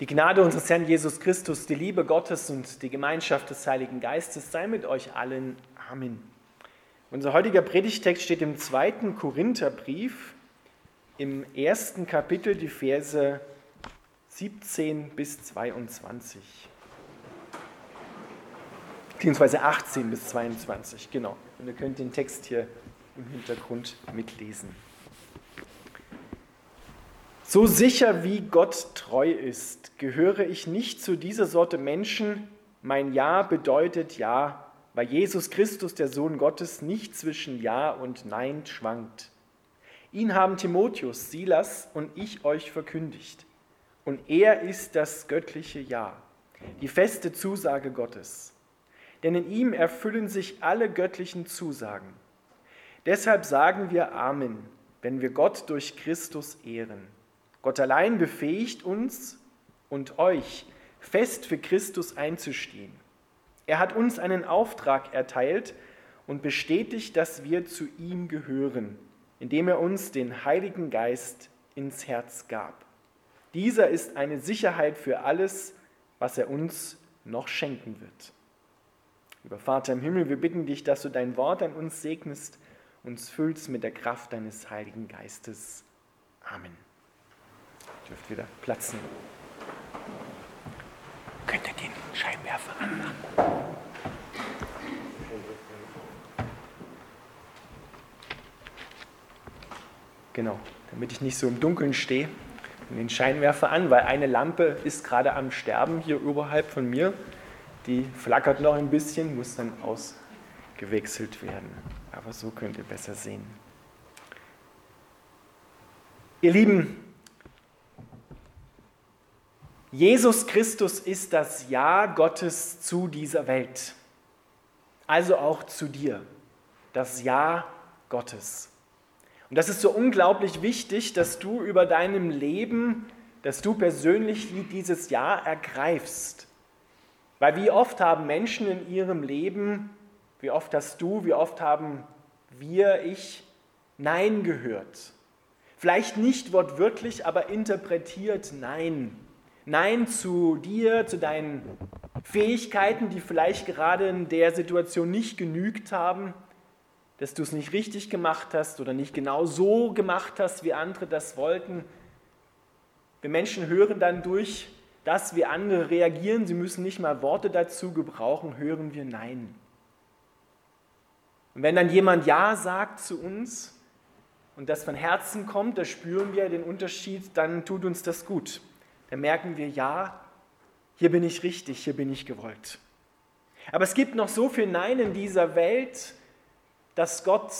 Die Gnade unseres Herrn Jesus Christus, die Liebe Gottes und die Gemeinschaft des Heiligen Geistes sei mit euch allen. Amen. Unser heutiger Predigtext steht im zweiten Korintherbrief, im ersten Kapitel, die Verse 17 bis 22. Beziehungsweise 18 bis 22, genau. Und ihr könnt den Text hier im Hintergrund mitlesen. So sicher wie Gott treu ist, gehöre ich nicht zu dieser Sorte Menschen. Mein Ja bedeutet Ja, weil Jesus Christus, der Sohn Gottes, nicht zwischen Ja und Nein schwankt. Ihn haben Timotheus, Silas und ich euch verkündigt. Und er ist das göttliche Ja, die feste Zusage Gottes. Denn in ihm erfüllen sich alle göttlichen Zusagen. Deshalb sagen wir Amen, wenn wir Gott durch Christus ehren. Gott allein befähigt uns und euch, fest für Christus einzustehen. Er hat uns einen Auftrag erteilt und bestätigt, dass wir zu ihm gehören, indem er uns den Heiligen Geist ins Herz gab. Dieser ist eine Sicherheit für alles, was er uns noch schenken wird. Lieber Vater im Himmel, wir bitten dich, dass du dein Wort an uns segnest, uns füllst mit der Kraft deines Heiligen Geistes. Amen dürft wieder Platz nehmen. Könnt ihr den Scheinwerfer anmachen? Genau, damit ich nicht so im Dunkeln stehe, den Scheinwerfer an, weil eine Lampe ist gerade am Sterben hier oberhalb von mir. Die flackert noch ein bisschen, muss dann ausgewechselt werden. Aber so könnt ihr besser sehen. Ihr Lieben, Jesus Christus ist das Ja Gottes zu dieser Welt. Also auch zu dir. Das Ja Gottes. Und das ist so unglaublich wichtig, dass du über deinem Leben, dass du persönlich dieses Ja ergreifst. Weil wie oft haben Menschen in ihrem Leben, wie oft hast du, wie oft haben wir, ich, Nein gehört. Vielleicht nicht wortwörtlich, aber interpretiert Nein. Nein zu dir, zu deinen Fähigkeiten, die vielleicht gerade in der Situation nicht genügt haben, dass du es nicht richtig gemacht hast oder nicht genau so gemacht hast, wie andere das wollten. Wir Menschen hören dann durch das, wie andere reagieren, sie müssen nicht mal Worte dazu gebrauchen, hören wir Nein. Und wenn dann jemand Ja sagt zu uns und das von Herzen kommt, da spüren wir den Unterschied, dann tut uns das gut dann merken wir, ja, hier bin ich richtig, hier bin ich gewollt. Aber es gibt noch so viel Nein in dieser Welt, dass Gott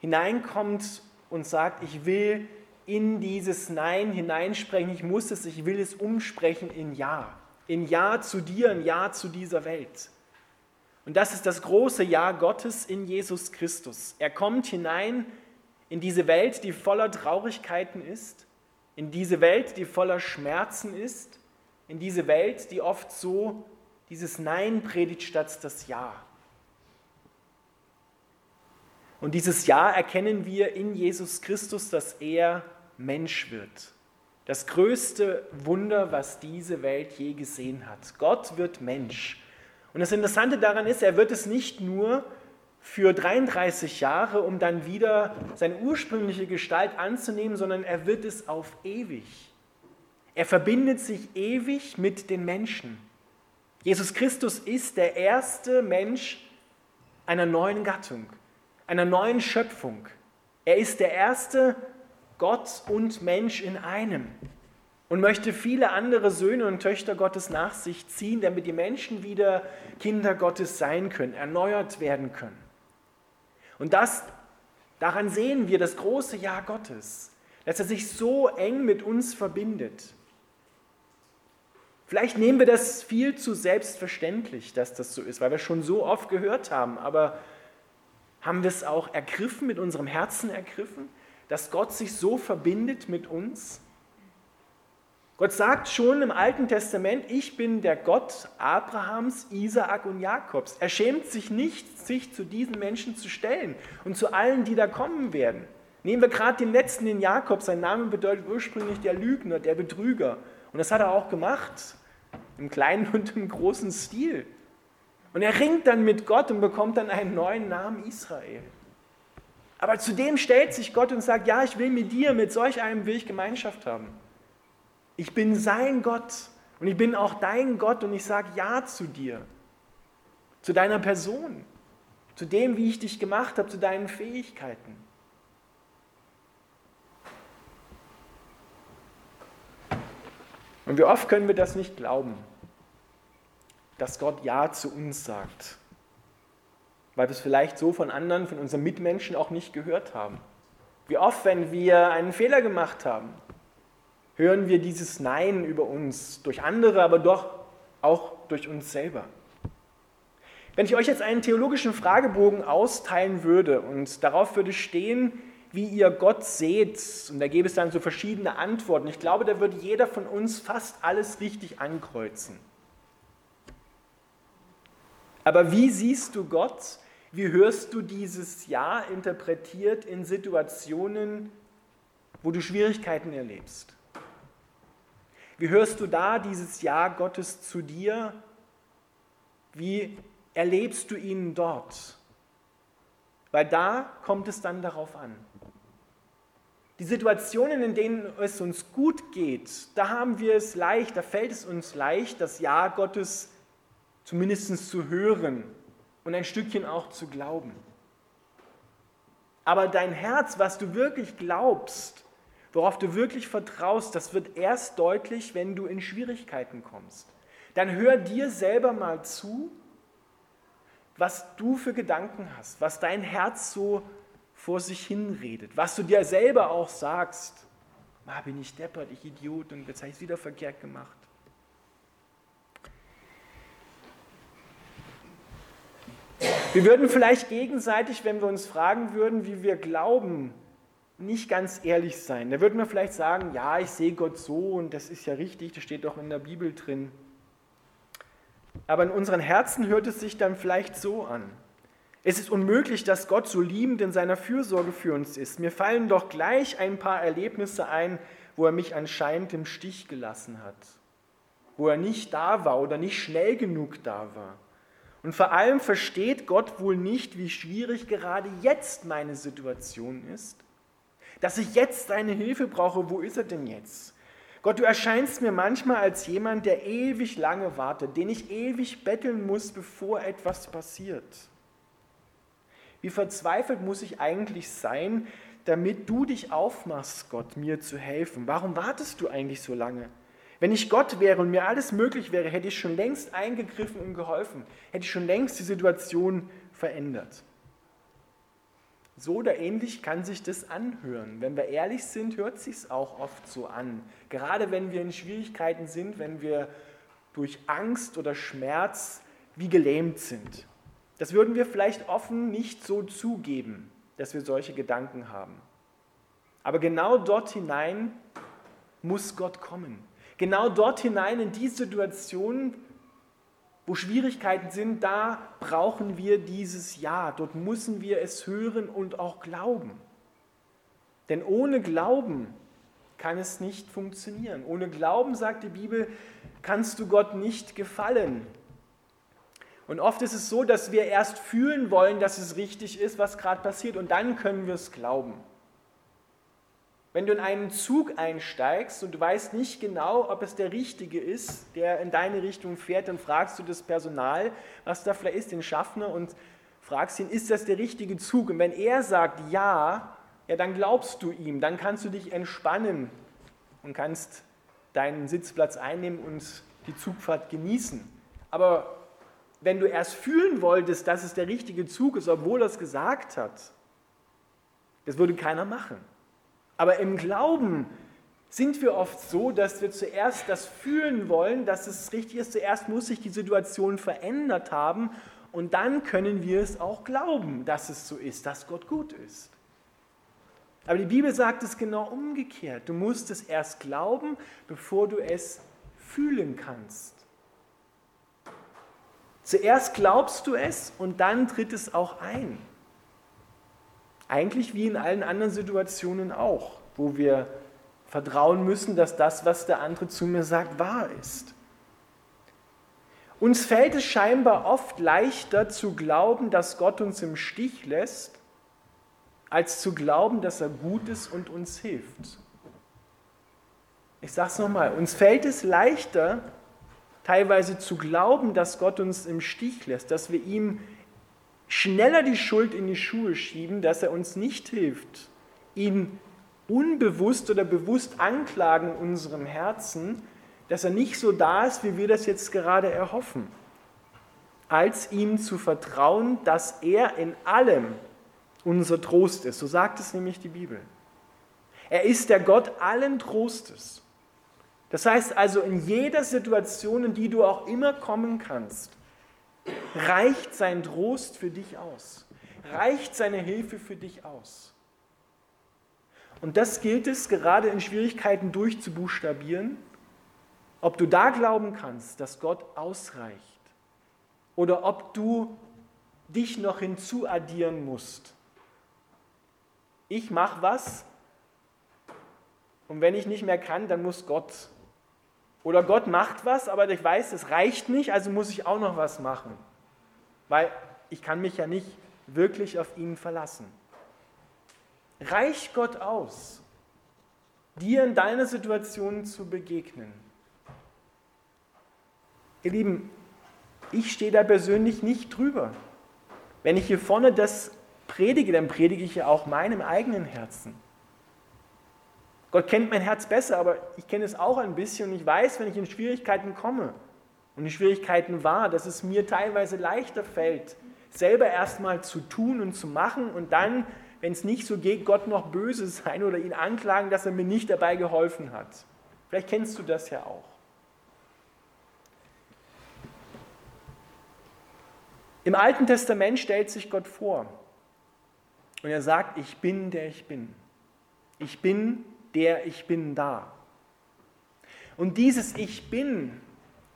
hineinkommt und sagt, ich will in dieses Nein hineinsprechen, ich muss es, ich will es umsprechen in Ja. In Ja zu dir, in Ja zu dieser Welt. Und das ist das große Ja Gottes in Jesus Christus. Er kommt hinein in diese Welt, die voller Traurigkeiten ist, in diese Welt, die voller Schmerzen ist, in diese Welt, die oft so dieses Nein predigt statt das Ja. Und dieses Ja erkennen wir in Jesus Christus, dass er Mensch wird. Das größte Wunder, was diese Welt je gesehen hat. Gott wird Mensch. Und das Interessante daran ist, er wird es nicht nur für 33 Jahre, um dann wieder seine ursprüngliche Gestalt anzunehmen, sondern er wird es auf ewig. Er verbindet sich ewig mit den Menschen. Jesus Christus ist der erste Mensch einer neuen Gattung, einer neuen Schöpfung. Er ist der erste Gott und Mensch in einem und möchte viele andere Söhne und Töchter Gottes nach sich ziehen, damit die Menschen wieder Kinder Gottes sein können, erneuert werden können. Und das, daran sehen wir das große Ja Gottes, dass er sich so eng mit uns verbindet. Vielleicht nehmen wir das viel zu selbstverständlich, dass das so ist, weil wir schon so oft gehört haben, aber haben wir es auch ergriffen, mit unserem Herzen ergriffen, dass Gott sich so verbindet mit uns? Gott sagt schon im Alten Testament, ich bin der Gott Abrahams, Isaak und Jakobs. Er schämt sich nicht, sich zu diesen Menschen zu stellen und zu allen, die da kommen werden. Nehmen wir gerade den letzten, den Jakob. Sein Name bedeutet ursprünglich der Lügner, der Betrüger. Und das hat er auch gemacht, im kleinen und im großen Stil. Und er ringt dann mit Gott und bekommt dann einen neuen Namen Israel. Aber zudem stellt sich Gott und sagt, ja, ich will mit dir, mit solch einem will ich Gemeinschaft haben. Ich bin sein Gott und ich bin auch dein Gott und ich sage ja zu dir, zu deiner Person, zu dem, wie ich dich gemacht habe, zu deinen Fähigkeiten. Und wie oft können wir das nicht glauben, dass Gott Ja zu uns sagt, weil wir es vielleicht so von anderen, von unseren Mitmenschen auch nicht gehört haben. Wie oft, wenn wir einen Fehler gemacht haben, hören wir dieses Nein über uns durch andere, aber doch auch durch uns selber. Wenn ich euch jetzt einen theologischen Fragebogen austeilen würde und darauf würde stehen, wie ihr Gott seht, und da gäbe es dann so verschiedene Antworten, ich glaube, da würde jeder von uns fast alles richtig ankreuzen. Aber wie siehst du Gott? Wie hörst du dieses Ja interpretiert in Situationen, wo du Schwierigkeiten erlebst? Wie hörst du da dieses Ja Gottes zu dir? Wie erlebst du ihn dort? Weil da kommt es dann darauf an. Die Situationen, in denen es uns gut geht, da haben wir es leicht, da fällt es uns leicht, das Ja Gottes zumindest zu hören und ein Stückchen auch zu glauben. Aber dein Herz, was du wirklich glaubst, worauf du wirklich vertraust, das wird erst deutlich, wenn du in Schwierigkeiten kommst. Dann hör dir selber mal zu, was du für Gedanken hast, was dein Herz so vor sich hinredet, was du dir selber auch sagst. Ah, bin ich deppert, ich Idiot und jetzt habe ich es wieder verkehrt gemacht. Wir würden vielleicht gegenseitig, wenn wir uns fragen würden, wie wir glauben, nicht ganz ehrlich sein. Da würden wir vielleicht sagen, ja, ich sehe Gott so und das ist ja richtig, das steht doch in der Bibel drin. Aber in unseren Herzen hört es sich dann vielleicht so an. Es ist unmöglich, dass Gott so liebend in seiner Fürsorge für uns ist. Mir fallen doch gleich ein paar Erlebnisse ein, wo er mich anscheinend im Stich gelassen hat, wo er nicht da war oder nicht schnell genug da war. Und vor allem versteht Gott wohl nicht, wie schwierig gerade jetzt meine Situation ist dass ich jetzt seine Hilfe brauche. Wo ist er denn jetzt? Gott, du erscheinst mir manchmal als jemand, der ewig lange wartet, den ich ewig betteln muss, bevor etwas passiert. Wie verzweifelt muss ich eigentlich sein, damit du dich aufmachst, Gott, mir zu helfen? Warum wartest du eigentlich so lange? Wenn ich Gott wäre und mir alles möglich wäre, hätte ich schon längst eingegriffen und geholfen, hätte ich schon längst die Situation verändert. So oder ähnlich kann sich das anhören. Wenn wir ehrlich sind, hört sich es auch oft so an. Gerade wenn wir in Schwierigkeiten sind, wenn wir durch Angst oder Schmerz wie gelähmt sind. Das würden wir vielleicht offen nicht so zugeben, dass wir solche Gedanken haben. Aber genau dort hinein muss Gott kommen. Genau dort hinein in die Situation, wo Schwierigkeiten sind, da brauchen wir dieses Ja. Dort müssen wir es hören und auch glauben. Denn ohne Glauben kann es nicht funktionieren. Ohne Glauben, sagt die Bibel, kannst du Gott nicht gefallen. Und oft ist es so, dass wir erst fühlen wollen, dass es richtig ist, was gerade passiert, und dann können wir es glauben. Wenn du in einen Zug einsteigst und du weißt nicht genau, ob es der richtige ist, der in deine Richtung fährt, dann fragst du das Personal, was da vielleicht ist, den Schaffner, und fragst ihn, ist das der richtige Zug? Und wenn er sagt ja, ja, dann glaubst du ihm, dann kannst du dich entspannen und kannst deinen Sitzplatz einnehmen und die Zugfahrt genießen. Aber wenn du erst fühlen wolltest, dass es der richtige Zug ist, obwohl er es gesagt hat, das würde keiner machen. Aber im Glauben sind wir oft so, dass wir zuerst das fühlen wollen, dass es richtig ist. Zuerst muss sich die Situation verändert haben und dann können wir es auch glauben, dass es so ist, dass Gott gut ist. Aber die Bibel sagt es genau umgekehrt. Du musst es erst glauben, bevor du es fühlen kannst. Zuerst glaubst du es und dann tritt es auch ein. Eigentlich wie in allen anderen Situationen auch, wo wir vertrauen müssen, dass das, was der andere zu mir sagt, wahr ist. Uns fällt es scheinbar oft leichter zu glauben, dass Gott uns im Stich lässt, als zu glauben, dass er gut ist und uns hilft. Ich sage es nochmal, uns fällt es leichter, teilweise zu glauben, dass Gott uns im Stich lässt, dass wir ihm schneller die Schuld in die Schuhe schieben, dass er uns nicht hilft, ihn unbewusst oder bewusst anklagen in unserem Herzen, dass er nicht so da ist, wie wir das jetzt gerade erhoffen, als ihm zu vertrauen, dass er in allem unser Trost ist. So sagt es nämlich die Bibel. Er ist der Gott allen Trostes. Das heißt also, in jeder Situation, in die du auch immer kommen kannst, reicht sein Trost für dich aus, reicht seine Hilfe für dich aus. Und das gilt es gerade in Schwierigkeiten durchzubuchstabieren, ob du da glauben kannst, dass Gott ausreicht oder ob du dich noch hinzuaddieren musst. Ich mache was und wenn ich nicht mehr kann, dann muss Gott. Oder Gott macht was, aber ich weiß, es reicht nicht, also muss ich auch noch was machen. Weil ich kann mich ja nicht wirklich auf ihn verlassen. Reicht Gott aus, dir in deiner Situation zu begegnen? Ihr Lieben, ich stehe da persönlich nicht drüber. Wenn ich hier vorne das predige, dann predige ich ja auch meinem eigenen Herzen. Gott kennt mein Herz besser, aber ich kenne es auch ein bisschen und ich weiß, wenn ich in Schwierigkeiten komme und in Schwierigkeiten war, dass es mir teilweise leichter fällt, selber erstmal zu tun und zu machen und dann, wenn es nicht so geht, Gott noch böse sein oder ihn anklagen, dass er mir nicht dabei geholfen hat. Vielleicht kennst du das ja auch. Im Alten Testament stellt sich Gott vor und er sagt, ich bin der ich bin. Ich bin der ich bin da. Und dieses Ich bin,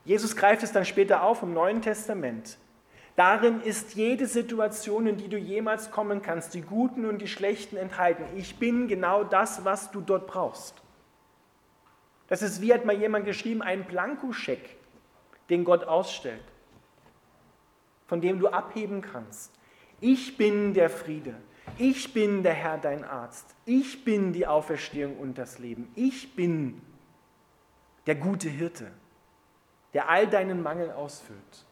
Jesus greift es dann später auf im Neuen Testament. Darin ist jede Situation, in die du jemals kommen kannst, die guten und die schlechten enthalten. Ich bin genau das, was du dort brauchst. Das ist, wie hat mal jemand geschrieben, ein Blankoscheck, den Gott ausstellt von dem du abheben kannst. Ich bin der Friede. Ich bin der Herr, dein Arzt. Ich bin die Auferstehung und das Leben. Ich bin der gute Hirte, der all deinen Mangel ausfüllt.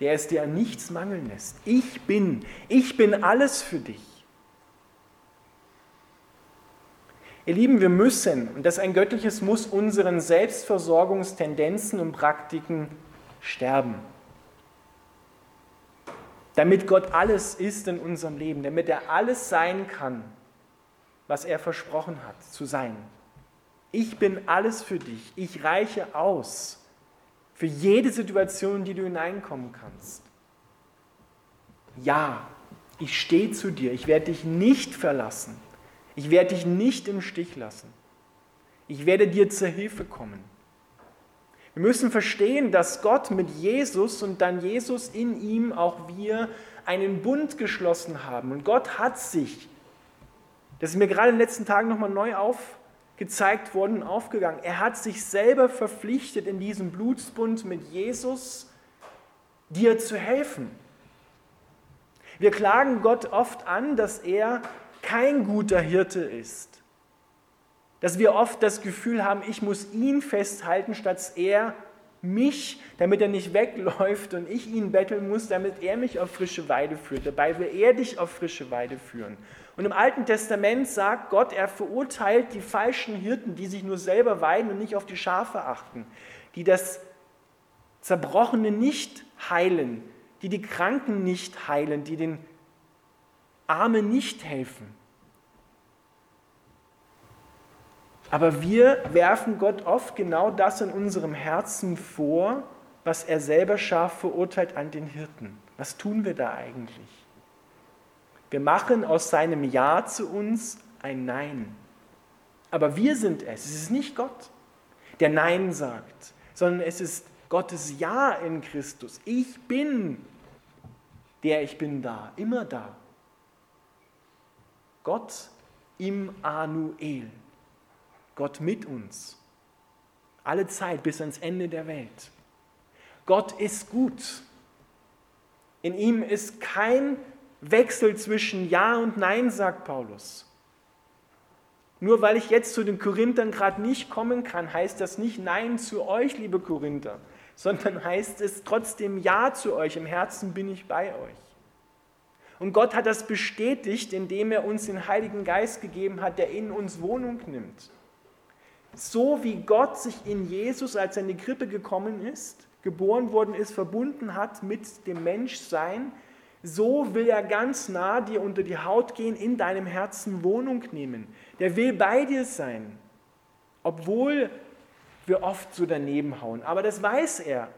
Der es dir an nichts mangeln lässt. Ich bin. Ich bin alles für dich. Ihr Lieben, wir müssen, und das ist ein göttliches Muss, unseren Selbstversorgungstendenzen und Praktiken sterben. Damit Gott alles ist in unserem Leben, damit er alles sein kann, was er versprochen hat zu sein. Ich bin alles für dich. Ich reiche aus für jede Situation, in die du hineinkommen kannst. Ja, ich stehe zu dir. Ich werde dich nicht verlassen. Ich werde dich nicht im Stich lassen. Ich werde dir zur Hilfe kommen. Wir müssen verstehen, dass Gott mit Jesus und dann Jesus in ihm auch wir einen Bund geschlossen haben. Und Gott hat sich, das ist mir gerade in den letzten Tagen nochmal neu aufgezeigt worden und aufgegangen, er hat sich selber verpflichtet, in diesem Blutsbund mit Jesus dir zu helfen. Wir klagen Gott oft an, dass er kein guter Hirte ist dass wir oft das Gefühl haben, ich muss ihn festhalten, statt er mich, damit er nicht wegläuft und ich ihn betteln muss, damit er mich auf frische Weide führt. Dabei will er dich auf frische Weide führen. Und im Alten Testament sagt Gott, er verurteilt die falschen Hirten, die sich nur selber weiden und nicht auf die Schafe achten, die das Zerbrochene nicht heilen, die die Kranken nicht heilen, die den Armen nicht helfen. Aber wir werfen Gott oft genau das in unserem Herzen vor, was er selber scharf verurteilt an den Hirten. Was tun wir da eigentlich? Wir machen aus seinem Ja zu uns ein Nein. Aber wir sind es. Es ist nicht Gott, der Nein sagt, sondern es ist Gottes Ja in Christus. Ich bin der ich bin da, immer da. Gott Immanuel. Gott mit uns. Alle Zeit bis ans Ende der Welt. Gott ist gut. In ihm ist kein Wechsel zwischen Ja und Nein, sagt Paulus. Nur weil ich jetzt zu den Korinthern gerade nicht kommen kann, heißt das nicht Nein zu euch, liebe Korinther, sondern heißt es trotzdem Ja zu euch. Im Herzen bin ich bei euch. Und Gott hat das bestätigt, indem er uns den Heiligen Geist gegeben hat, der in uns Wohnung nimmt. So wie Gott sich in Jesus, als er in die Krippe gekommen ist, geboren worden ist, verbunden hat mit dem Menschsein, so will er ganz nah dir unter die Haut gehen, in deinem Herzen Wohnung nehmen. Der will bei dir sein, obwohl wir oft so daneben hauen. Aber das weiß er.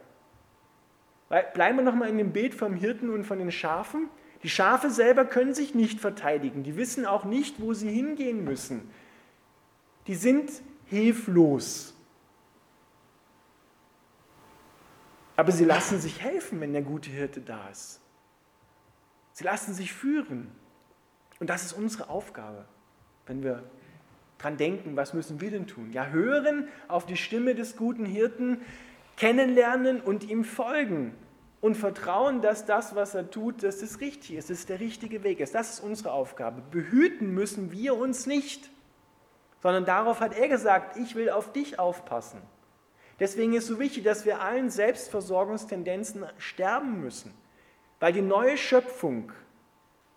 Bleiben wir nochmal in dem Bild vom Hirten und von den Schafen. Die Schafe selber können sich nicht verteidigen. Die wissen auch nicht, wo sie hingehen müssen. Die sind hilflos. Aber sie lassen sich helfen, wenn der gute Hirte da ist. Sie lassen sich führen. Und das ist unsere Aufgabe, wenn wir dran denken, was müssen wir denn tun? Ja, hören auf die Stimme des guten Hirten, kennenlernen und ihm folgen und vertrauen, dass das, was er tut, dass es richtig ist, dass es der richtige Weg ist. Das ist unsere Aufgabe. Behüten müssen wir uns nicht, sondern darauf hat er gesagt, ich will auf dich aufpassen. Deswegen ist es so wichtig, dass wir allen Selbstversorgungstendenzen sterben müssen. Weil die neue Schöpfung,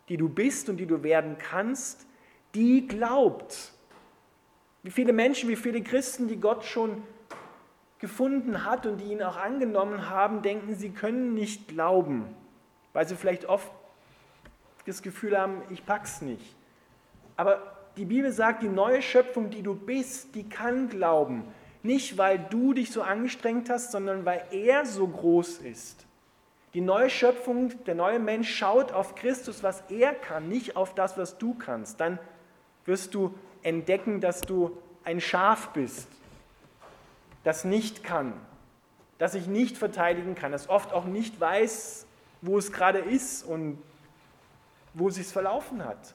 die du bist und die du werden kannst, die glaubt. Wie viele Menschen, wie viele Christen, die Gott schon gefunden hat und die ihn auch angenommen haben, denken, sie können nicht glauben, weil sie vielleicht oft das Gefühl haben, ich pack's nicht. Aber die Bibel sagt, die neue Schöpfung, die du bist, die kann glauben. Nicht, weil du dich so angestrengt hast, sondern weil er so groß ist. Die neue Schöpfung, der neue Mensch schaut auf Christus, was er kann, nicht auf das, was du kannst. Dann wirst du entdecken, dass du ein Schaf bist, das nicht kann, das sich nicht verteidigen kann, das oft auch nicht weiß, wo es gerade ist und wo es sich verlaufen hat.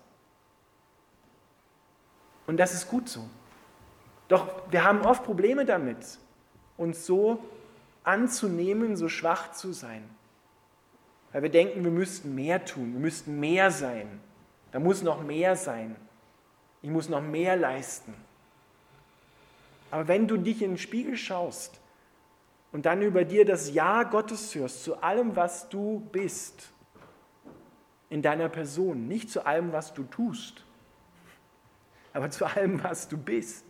Und das ist gut so. Doch wir haben oft Probleme damit, uns so anzunehmen, so schwach zu sein. Weil wir denken, wir müssten mehr tun, wir müssten mehr sein. Da muss noch mehr sein. Ich muss noch mehr leisten. Aber wenn du dich in den Spiegel schaust und dann über dir das Ja Gottes hörst zu allem, was du bist, in deiner Person, nicht zu allem, was du tust, aber zu allem, was du bist,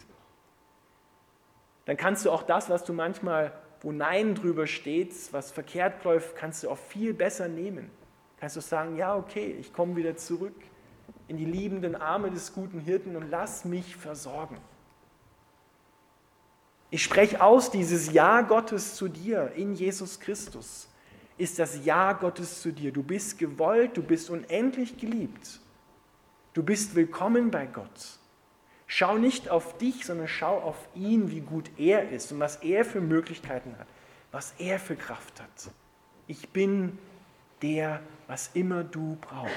dann kannst du auch das, was du manchmal wo Nein drüber steht, was verkehrt läuft, kannst du auch viel besser nehmen. Kannst du sagen, ja, okay, ich komme wieder zurück in die liebenden Arme des guten Hirten und lass mich versorgen. Ich spreche aus, dieses Ja Gottes zu dir in Jesus Christus ist das Ja Gottes zu dir. Du bist gewollt, du bist unendlich geliebt. Du bist willkommen bei Gott. Schau nicht auf dich, sondern schau auf ihn, wie gut er ist und was er für Möglichkeiten hat, was er für Kraft hat. Ich bin der, was immer du brauchst.